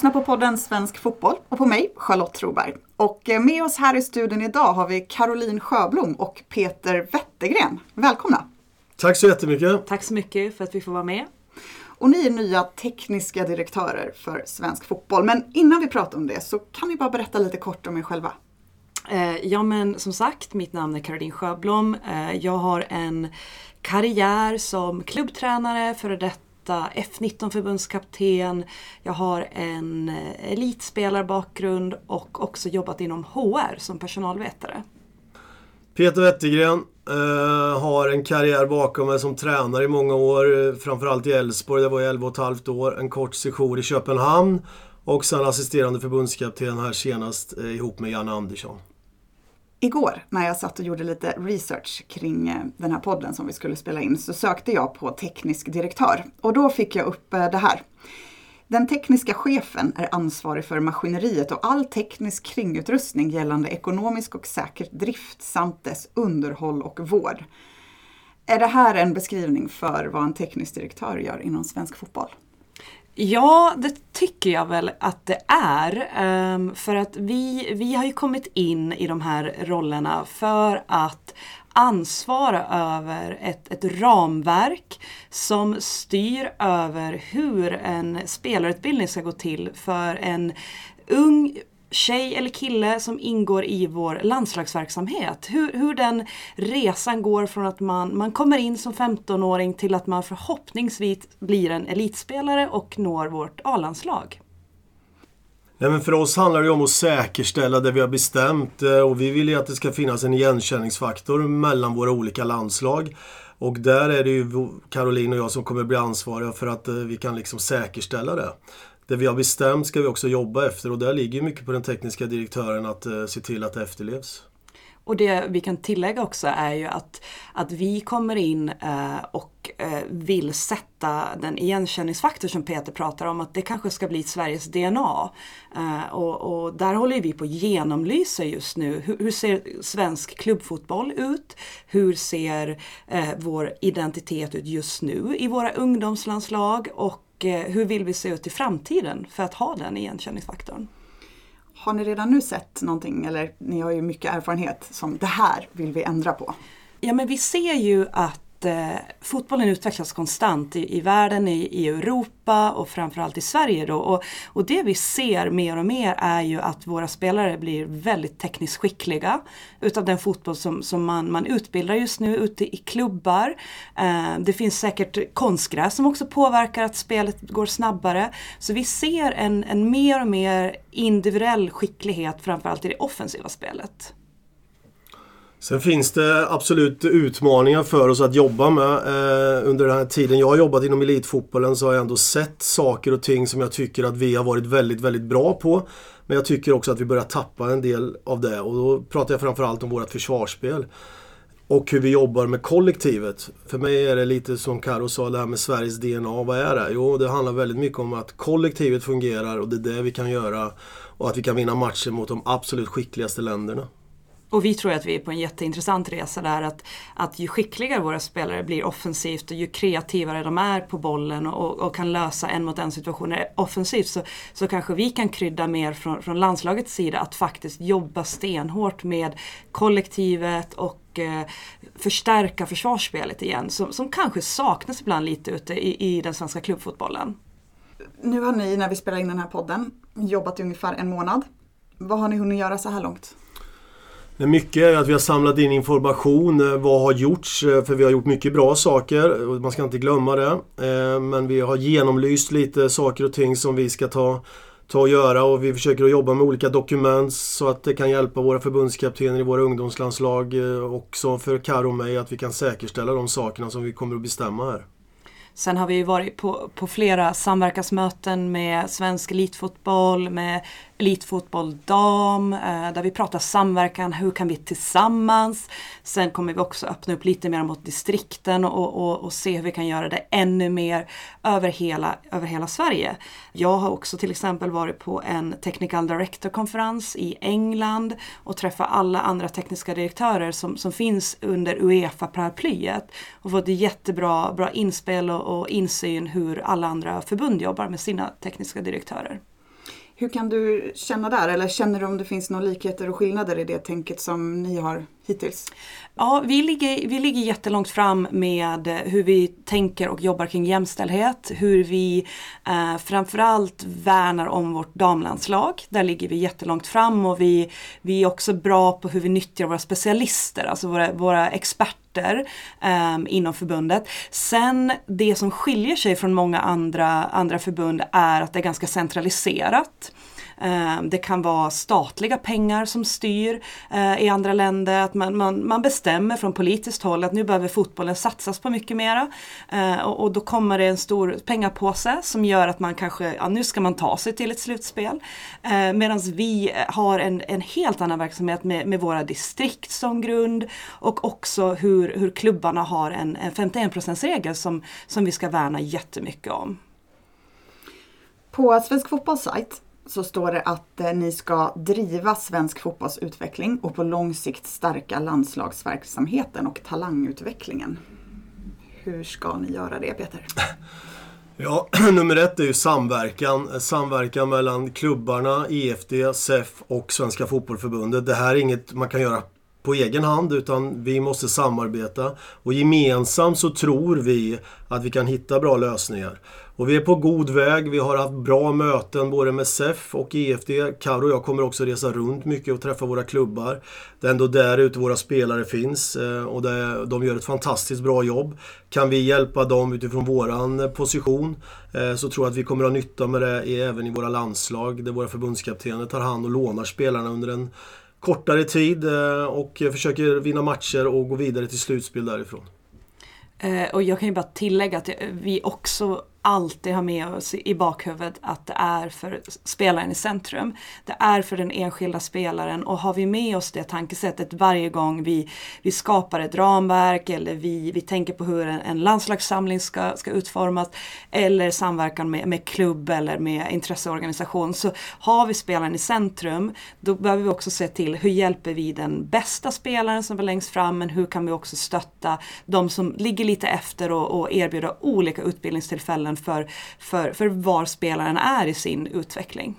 Lyssnar på podden Svensk Fotboll och på mig, Charlotte Troberg. Och eh, med oss här i studion idag har vi Caroline Sjöblom och Peter Wettergren. Välkomna! Tack så jättemycket! Tack så mycket för att vi får vara med. Och ni är nya tekniska direktörer för Svensk Fotboll. Men innan vi pratar om det så kan ni bara berätta lite kort om er själva. Eh, ja men som sagt, mitt namn är Caroline Sjöblom. Eh, jag har en karriär som klubbtränare, före detta F19 förbundskapten. Jag har en eh, elitspelarbakgrund och också jobbat inom HR som personalvetare. Peter Wettergren eh, har en karriär bakom mig som tränare i många år. Eh, framförallt i Elfsborg, det var i 11 och ett halvt år. En kort session i Köpenhamn. Och sen assisterande förbundskapten här senast eh, ihop med Janne Andersson. Igår när jag satt och gjorde lite research kring eh, den här podden som vi skulle spela in så sökte jag på teknisk direktör och då fick jag upp eh, det här. Den tekniska chefen är ansvarig för maskineriet och all teknisk kringutrustning gällande ekonomisk och säker drift samt dess underhåll och vård. Är det här en beskrivning för vad en teknisk direktör gör inom svensk fotboll? Ja, det tycker jag väl att det är. Ehm, för att vi, vi har ju kommit in i de här rollerna för att ansvara över ett, ett ramverk som styr över hur en spelarutbildning ska gå till för en ung tjej eller kille som ingår i vår landslagsverksamhet. Hur, hur den resan går från att man, man kommer in som 15-åring till att man förhoppningsvis blir en elitspelare och når vårt A-landslag. Nej, men för oss handlar det om att säkerställa det vi har bestämt eh, och vi vill ju att det ska finnas en igenkänningsfaktor mellan våra olika landslag. Och där är det ju Caroline och jag som kommer bli ansvariga för att eh, vi kan liksom säkerställa det det vi har bestämt ska vi också jobba efter och där ligger mycket på den tekniska direktören att eh, se till att det efterlevs. Och det vi kan tillägga också är ju att, att vi kommer in eh, och eh, vill sätta den igenkänningsfaktor som Peter pratar om, att det kanske ska bli Sveriges DNA. Eh, och, och, där håller vi på att genomlysa just nu. Hur, hur ser svensk klubbfotboll ut? Hur ser eh, vår identitet ut just nu i våra ungdomslandslag? Och Eh, hur vill vi se ut i framtiden för att ha den igenkänningsfaktorn? Har ni redan nu sett någonting, eller ni har ju mycket erfarenhet, som det här vill vi ändra på? Ja men vi ser ju att eh, fotbollen utvecklas konstant i, i världen, i, i, Europa och framförallt i Sverige. Då. Och, och det vi ser mer och mer är ju att våra spelare blir väldigt tekniskt skickliga utav den fotboll som, som man, man utbildar just nu ute i klubbar. Eh, det finns säkert konstgräs som också påverkar att spelet går snabbare. Så vi ser en, en mer och mer individuell skicklighet framförallt i det offensiva spelet. Sen finns det absolut utmaningar för oss att jobba med. Eh, under den här tiden jag har jobbat inom elitfotbollen så har jag ändå sett saker och ting som jag tycker att vi har varit väldigt, väldigt bra på. Men jag tycker också att vi börjar tappa en del av det och då pratar jag framförallt om vårt försvarsspel. Och hur vi jobbar med kollektivet. För mig är det lite som Karo sa, det här med Sveriges DNA. Vad är det? Jo, det handlar väldigt mycket om att kollektivet fungerar och det är det vi kan göra. Och att vi kan vinna matcher mot de absolut skickligaste länderna. Och vi tror att vi är på en jätteintressant resa där att, att ju skickligare våra spelare blir offensivt och ju kreativare de är på bollen och, och kan lösa en mot en situationer offensivt så, så kanske vi kan krydda mer från, från landslagets sida att faktiskt jobba stenhårt med kollektivet och och förstärka försvarsspelet igen som, som kanske saknas ibland lite ute i, i den svenska klubbfotbollen. Nu har ni när vi spelar in den här podden jobbat i ungefär en månad. Vad har ni hunnit göra så här långt? Men mycket är att vi har samlat in information. Eh, vad har gjorts? Eh, för vi har gjort mycket bra saker. Man ska inte glömma det. Eh, men vi har genomlyst lite saker och ting som vi ska ta, ta och göra. Och vi försöker att jobba med olika dokument så att det kan hjälpa våra förbundskaptener i våra ungdomslandslag. Också för Karo och mig att vi kan säkerställa de sakerna som vi kommer att bestämma här. Sen har vi varit på, på flera samverkansmöten med svensk elitfotboll, med elitfotboll dam, eh, där vi pratar samverkan, hur kan vi tillsammans? Sen kommer vi också öppna upp lite mer mot distrikten och, och, och, se hur vi kan göra det ännu mer över hela, över hela Sverige. Jag har också till exempel varit på en Technical Director-konferens i England och träffat alla andra tekniska direktörer som, som finns under Uefa-paraplyet och fått jättebra bra inspel och, och insyn hur alla andra förbund jobbar med sina tekniska direktörer. Hur kan du känna där? Eller känner du om det finns några likheter och skillnader i det tänket som ni har hittills? Ja, vi ligger, vi ligger jättelångt fram med eh, hur vi tänker och jobbar kring jämställdhet. Hur vi eh, framförallt värnar om vårt damlandslag. Där ligger vi jättelångt fram och vi, vi är också bra på hur vi nyttjar våra specialister, alltså våra, våra experter eh, inom förbundet. Sen det som skiljer sig från många andra, andra förbund är att det är ganska centraliserat. Eh, det kan vara statliga pengar som styr eh, i andra länder. Att man, man, man bestämmer från politiskt håll att nu behöver fotbollen satsas på mycket mera. Eh, och, och, då kommer det en stor pengapåse som gör att man kanske, ja nu ska man ta sig till ett slutspel. Medan vi har en, en helt annan verksamhet med, med våra distrikt som grund och också hur, hur klubbarna har en, en 51 regel som, som vi ska värna jättemycket om. På Svensk Fotbolls sajt så står det att eh, ni ska driva svensk fotbollsutveckling och på lång sikt stärka landslagsverksamheten och talangutvecklingen. Hur ska ni göra det Peter? Ja, nummer ett är ju samverkan. Samverkan mellan klubbarna, EFD, SEF och Svenska Fotbollförbundet. Det här är inget man kan göra på egen hand utan vi måste samarbeta. Och gemensamt så tror vi att vi kan hitta bra lösningar. Och vi är på god väg. Vi har haft bra möten både med SEF och EFD. Karo och jag kommer också resa runt mycket och träffa våra klubbar. Det är ändå där ute våra spelare finns eh, och de gör ett fantastiskt bra jobb. Kan vi hjälpa dem utifrån våran position eh, så tror jag att vi kommer att ha nytta med det även i våra landslag där våra förbundskaptener tar hand och lånar spelarna under en kortare tid eh, och försöker vinna matcher och gå vidare till slutspel därifrån. Och jag kan ju bara tillägga att vi också alltid ha med oss i bakhuvudet att det är för spelaren i centrum. Det är för den enskilda spelaren och har vi med oss det tankesättet varje gång vi, vi skapar ett ramverk eller vi, vi tänker på hur en, en landslagssamling ska, ska utformas eller samverkan med, med klubb eller med intresseorganisation så har vi spelaren i centrum då behöver vi också se till hur hjälper vi den bästa spelaren som är längst fram men hur kan vi också stötta de som ligger lite efter och, och erbjuda olika utbildningstillfällen skillnaden för, för, för var spelaren är i sin utveckling.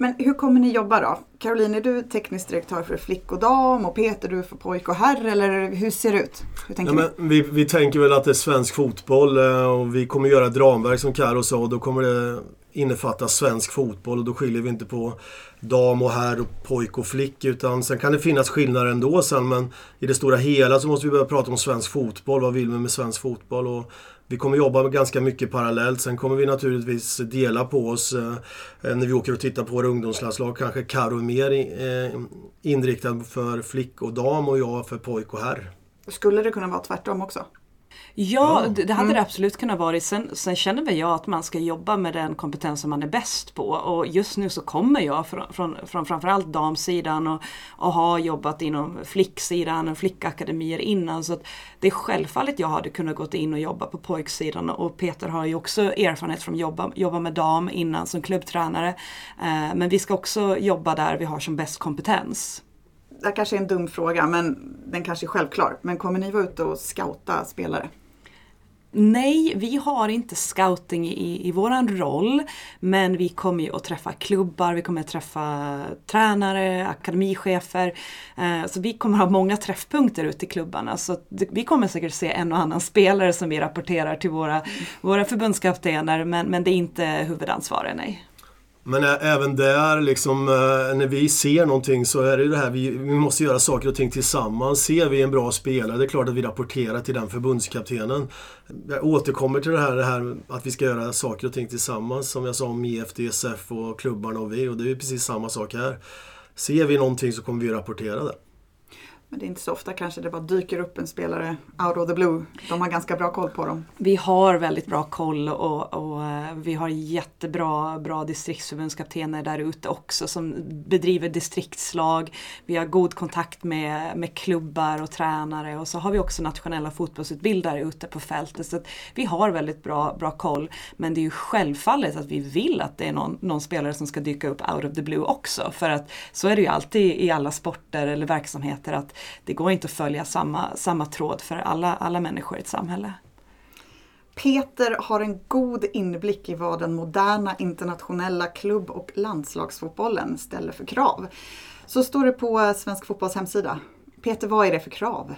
Men hur kommer ni jobba då? Caroline, är du teknisk direktör för flick och dam och Peter du för pojk och herr eller hur ser det ut? Hur tänker ja, men vi, vi tänker väl att det är svensk fotboll eh, och vi kommer göra ett ramverk som Caro sa och då kommer det innefatta svensk fotboll och då skiljer vi inte på dam och herr och pojk och flick utan sen kan det finnas skillnader ändå sen men i det stora hela så måste vi börja prata om svensk fotboll. Vad vill vi med svensk fotboll? Och vi kommer jobba ganska mycket parallellt. Sen kommer vi naturligtvis dela på oss eh, när vi åker och tittar på våra ungdomslandslag. Kanske Karo är mer eh, inriktad för flick och dam och jag för pojk och herr. Skulle det kunna vara tvärtom också? Ja, det, det hade mm. det absolut kunnat vara. Sen, sen känner väl jag att man ska jobba med den kompetens som man är bäst på. Och just nu så kommer jag från, från, från framförallt damsidan och, och har jobbat inom flicksidan och flickakademier innan. Så det är självfallet jag hade kunnat gått in och jobba på pojksidan. Och Peter har ju också erfarenhet från att jobba, jobba med dam innan som klubbtränare. Eh, men vi ska också jobba där vi har som bäst kompetens det kanske är en dum fråga, men den kanske är självklar. Men kommer ni vara ute och scouta spelare? Nej, vi har inte scouting i, i våran roll. Men vi kommer ju att träffa klubbar, vi kommer att träffa tränare, akademichefer. Eh, så vi kommer ha många träffpunkter ute i klubbarna. Så vi kommer säkert se en och annan spelare som vi rapporterar till våra, våra förbundskaptener. Men, men det är inte huvudansvaret, nej. Men även där, liksom, när vi ser någonting så är det ju det här, vi, vi måste göra saker och ting tillsammans. Ser vi en bra spelare, det är klart att vi rapporterar till den förbundskaptenen. Jag återkommer till det här, det här att vi ska göra saker och ting tillsammans, som jag sa om IF, DSF och klubbarna och vi. Och det är ju precis samma sak här. Ser vi någonting så kommer vi rapportera det. Men det är inte så ofta kanske det bara dyker upp en spelare out of the blue. De har ganska bra koll på dem. Vi har väldigt bra koll och, och eh, vi har jättebra bra distriktsförbundskaptener där ute också som bedriver distriktslag. Vi har god kontakt med, med klubbar och tränare och så har vi också nationella fotbollsutbildare ute på fältet. Så vi har väldigt bra, bra koll. Men det är ju självfallet att vi vill att det är någon, någon spelare som ska dyka upp out of the blue också. För att så är det ju alltid i alla sporter eller verksamheter att det går inte att följa samma, samma tråd för alla, alla människor i ett samhälle. Peter har en god inblick i vad den moderna internationella klubb och landslagsfotbollen ställer för krav. Så står det på Svensk Fotbolls hemsida. Peter, vad är det för krav?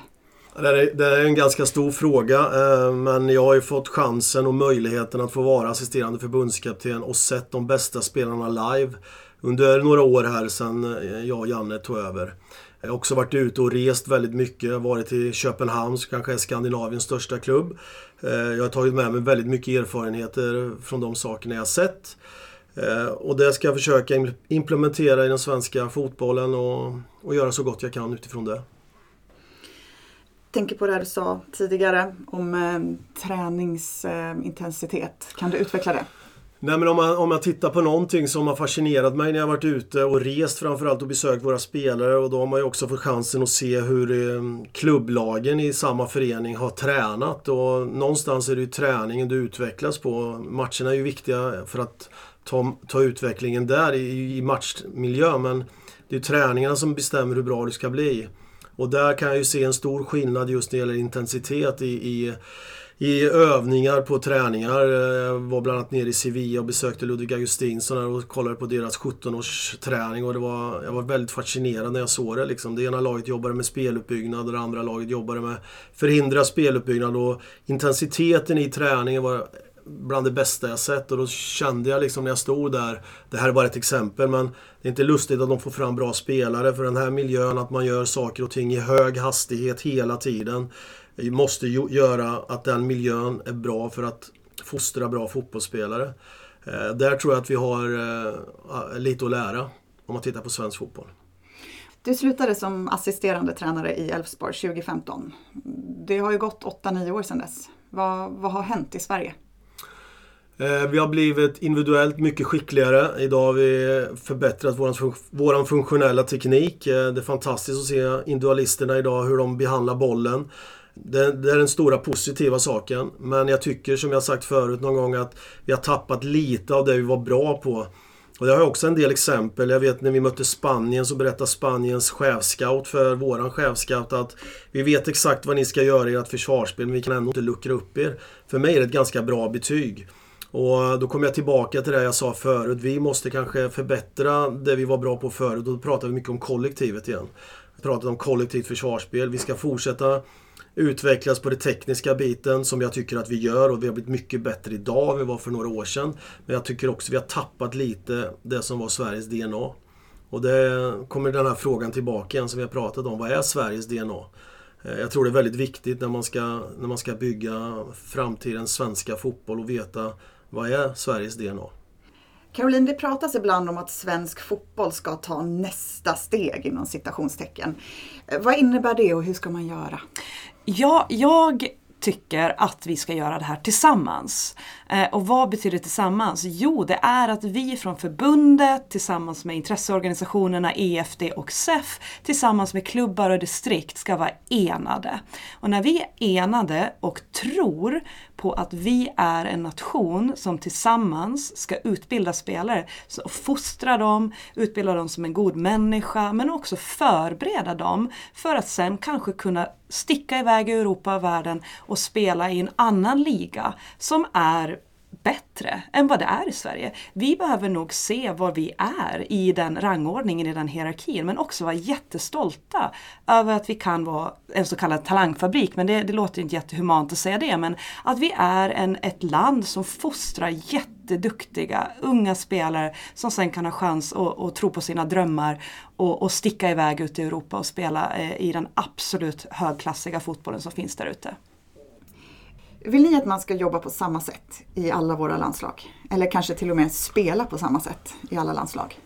Det är en ganska stor fråga eh, men jag har ju fått chansen och möjligheten att få vara assisterande förbundskapten och sett de bästa spelarna live under några år här sedan eh, jag och Janne tog över. Jag har också varit ute och rest väldigt mycket. Varit i Köpenhamn som kanske är Skandinaviens största klubb. Eh, jag har tagit med mig väldigt mycket erfarenheter från de sakerna jag sett. Eh, och det ska jag försöka implementera i den svenska fotbollen och, och göra så gott jag kan utifrån det Jag tänker på det du sa tidigare om träningsintensitet. kan du utveckla det? Nej, men om, man, om jag tittar på någonting som har fascinerat mig när jag varit ute och rest framförallt och besökt våra spelare och då har man ju också fått chansen att se hur eh, klubblagen i samma förening har tränat och någonstans är det ju träningen du utvecklas på. Matcherna är ju viktiga för att ta, ta utvecklingen där i, i matchmiljö men det är träningarna som bestämmer hur bra du ska bli. Och där kan jag ju se en stor skillnad just när det gäller intensitet i, i i övningar på träningar. Jag var bland annat nere i Sevilla och besökte Ludvig Augustinsson och kollade på deras 17-års träning och det var, jag var väldigt fascinerad när jag såg det. Liksom. Det ena laget jobbade med speluppbyggnad och det andra laget jobbade med förhindra speluppbyggnad och intensiteten i träningen var bland det bästa jag sett och då kände jag liksom när jag stod där, det här är bara ett exempel men det är inte lustigt att de får fram bra spelare för den här miljön, att man gör saker och ting i hög hastighet hela tiden måste göra att den miljön är bra för att fostra bra fotbollsspelare. Eh, där tror jag att vi har eh, lite att lära om man tittar på svensk fotboll. Du slutade som assisterande tränare i Elfsborg 2015. Det har ju gått 8-9 år sedan dess. Vad, vad har hänt i Sverige? Eh, vi har blivit individuellt mycket skickligare. Idag har vi förbättrat vår funktionella teknik. Det är fantastiskt att se individualisterna idag, hur de behandlar bollen. Det, det, är den stora positiva saken. Men jag tycker, som jag sagt förut någon gång, att vi har tappat lite av det vi var bra på. Och det har jag också en del exempel. Jag vet när vi mötte Spanien så berättade Spaniens chefscout för våran chefscout att vi vet exakt vad ni ska göra i ert försvarsspel men vi kan ändå inte luckra upp er. För mig är det ett ganska bra betyg. Och då kommer jag tillbaka till det jag sa förut. Vi måste kanske förbättra det vi var bra på förut. Då pratar vi mycket om kollektivet igen. Vi pratar om kollektivt försvarsspel. Vi ska fortsätta utvecklas på den tekniska biten som jag tycker att vi gör och vi har blivit mycket bättre idag än vi var för några år sedan. Men jag tycker också att vi har tappat lite det som var Sveriges DNA. Och det kommer den här frågan tillbaka igen som vi har pratat om. Vad är Sveriges DNA? Eh, jag tror det är väldigt viktigt när man ska, när man ska bygga framtidens svenska fotboll och veta vad är Sveriges DNA? Caroline, det pratas ibland om att svensk fotboll ska ta nästa steg inom citationstecken. Eh, vad innebär det och hur ska man göra? Ja, jag tycker att vi ska göra det här tillsammans. Eh, och vad betyder tillsammans? Jo, det är att vi från förbundet tillsammans med intresseorganisationerna EFD och SEF tillsammans med klubbar och distrikt ska vara enade. Och när vi är enade och tror på att vi är en nation som tillsammans ska utbilda spelare så fostra dem, utbilda dem som en god människa men också förbereda dem för att sen kanske kunna sticka iväg i Europa och världen och spela i en annan liga som är bättre än vad det är i Sverige. Vi behöver nog se var vi är i den rangordningen, i den hierarkin, men också vara jättestolta över att vi kan vara en så kallad talangfabrik. Men det, det låter inte jättehumant att säga det, men att vi är en, ett land som fostrar jätteduktiga unga spelare som sen kan ha chans att, att tro på sina drömmar och, och sticka iväg ut i Europa och spela eh, i den absolut högklassiga fotbollen som finns där ute. Vill ni att man ska jobba på samma sätt i alla våra landslag? Eller kanske till och med spela på samma sätt i alla landslag?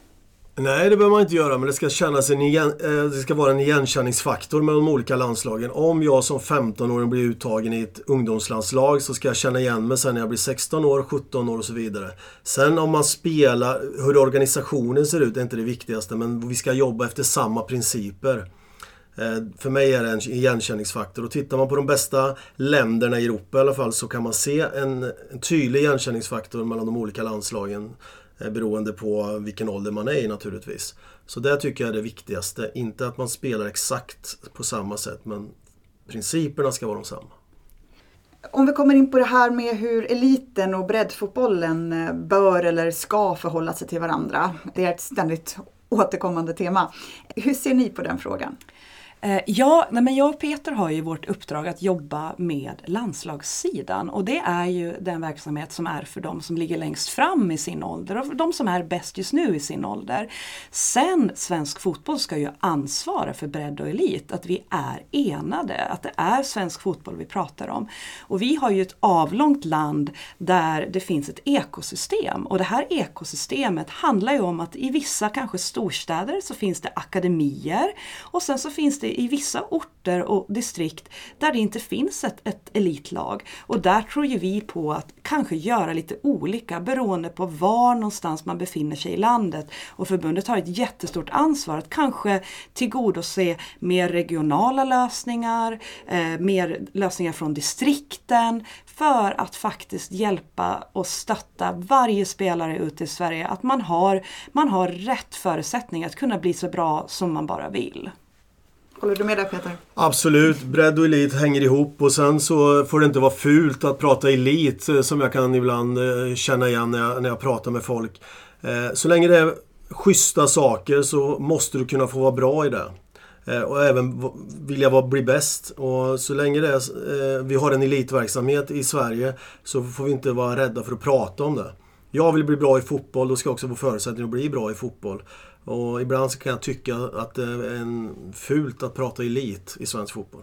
Nej, det behöver man inte göra, men det ska, kännas en igen, eh, det ska vara en igenkänningsfaktor med de olika landslagen. Om jag som 15-åring blir uttagen i ett ungdomslandslag så ska jag känna igen mig sen när jag blir 16 år, 17 år och så vidare. Sen om man spelar, hur organisationen ser ut är inte det viktigaste, men vi ska jobba efter samma principer. Eh, för mig är det en igenkänningsfaktor och tittar man på de bästa länderna i Europa i alla fall så kan man se en, en tydlig igenkänningsfaktor mellan de olika landslagen eh, beroende på vilken ålder man är i naturligtvis. Så det tycker jag är det viktigaste. Inte att man spelar exakt på samma sätt men principerna ska vara de samma. Om vi kommer in på det här med hur eliten och breddfotbollen eh, bör eller ska förhålla sig till varandra. Det är ett ständigt återkommande tema. Hur ser ni på den frågan? Eh, ja, nej men jag och Peter har ju vårt uppdrag att jobba med landslagssidan och det är ju den verksamhet som är för de som ligger längst fram i sin ålder och för de som är bäst just nu i sin ålder. Sen svensk fotboll ska ju ansvara för bredd och elit, att vi är enade, att det är svensk fotboll vi pratar om. Och vi har ju ett avlångt land där det finns ett ekosystem och det här ekosystemet handlar ju om att i vissa kanske storstäder så finns det akademier och sen så finns det i vissa orter och distrikt där det inte finns ett, ett elitlag. Och där tror ju vi på att kanske göra lite olika beroende på var någonstans man befinner sig i landet. Och förbundet har ett jättestort ansvar att kanske tillgodose mer regionala lösningar, eh, mer lösningar från distrikten för att faktiskt hjälpa och stötta varje spelare ute i Sverige. Att man har, man har rätt förutsättningar att kunna bli så bra som man bara vill. Håller du med där Peter? Absolut, bredd och elit hänger ihop och sen så får det inte vara fult att prata elit eh, som jag kan ibland eh, känna igen när jag, när jag pratar med folk. Eh, så länge det är schyssta saker så måste du kunna få vara bra i det. Och även vilja vara, bli bäst. Och så länge det är, vi har en elitverksamhet i Sverige så får vi inte vara rädda för att prata om det. Jag vill bli bra i fotboll, då ska jag också få förutsättningar att bli bra i fotboll. Och ibland så kan jag tycka att det är en fult att prata elit i svensk fotboll.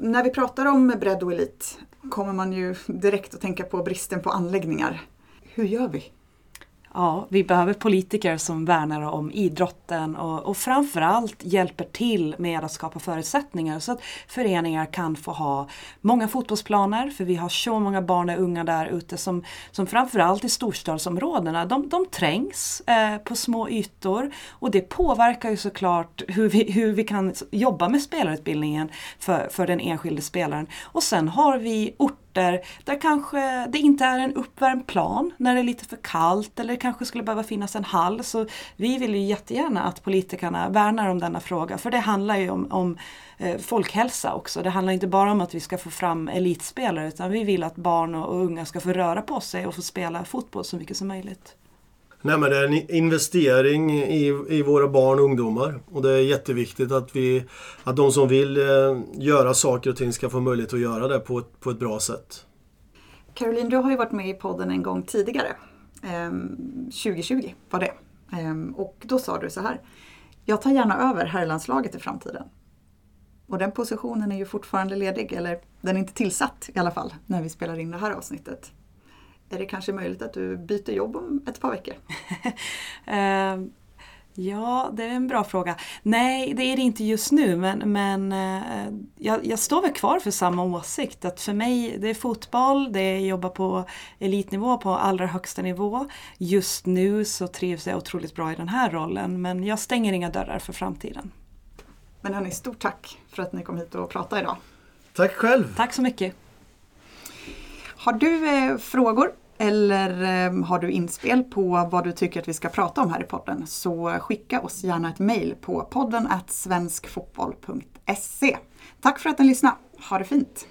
När vi pratar om bredd och elit kommer man ju direkt att tänka på bristen på anläggningar. Hur gör vi? Ja, vi behöver politiker som värnar om idrotten och, och framförallt hjälper till med att skapa förutsättningar så att föreningar kan få ha många fotbollsplaner, för vi har så många barn och unga där ute som, som framförallt i storstadsområdena, de, de trängs eh, på små ytor och det påverkar ju såklart hur vi, hur vi kan jobba med spelarutbildningen för, för den enskilde spelaren. Och sen har vi orter orter där kanske det inte är en uppvärmd plan när det är lite för kallt eller det kanske skulle behöva finnas en hall. Så vi vill ju jättegärna att politikerna värnar om denna fråga för det handlar ju om, om eh, folkhälsa också. Det handlar inte bara om att vi ska få fram elitspelare utan vi vill att barn och unga ska få röra på sig och få spela fotboll så mycket som möjligt. Nej, men det är en investering i, i våra barn och ungdomar. Och det är jätteviktigt att, vi, att de som vill eh, göra saker och ting ska få möjlighet att göra det på ett, på ett bra sätt. Caroline, du har ju varit med i podden en gång tidigare. Ehm, 2020 var det. Ehm, och då sa du så här. Jag tar gärna över herrlandslaget i framtiden. Och den positionen är ju fortfarande ledig, eller den är inte tillsatt i alla fall, när vi spelar in det här avsnittet. Är det kanske möjligt att du byter jobb om ett par veckor? uh, ja, det är en bra fråga. Nej, det är det inte just nu men, men uh, jag, jag, står väl kvar för samma åsikt. Att för mig, det är fotboll, det är jobba på elitnivå på allra högsta nivå. Just nu så trivs jag otroligt bra i den här rollen men jag stänger inga dörrar för framtiden. Men hörni, stort tack för att ni kom hit och pratade idag. Tack själv! Tack så mycket! Har du eh, frågor eller eh, har du inspel på vad du tycker att vi ska prata om här i podden så skicka oss gärna ett mejl på podden svenskfotboll.se. Tack för att ni lyssnade. Ha det fint!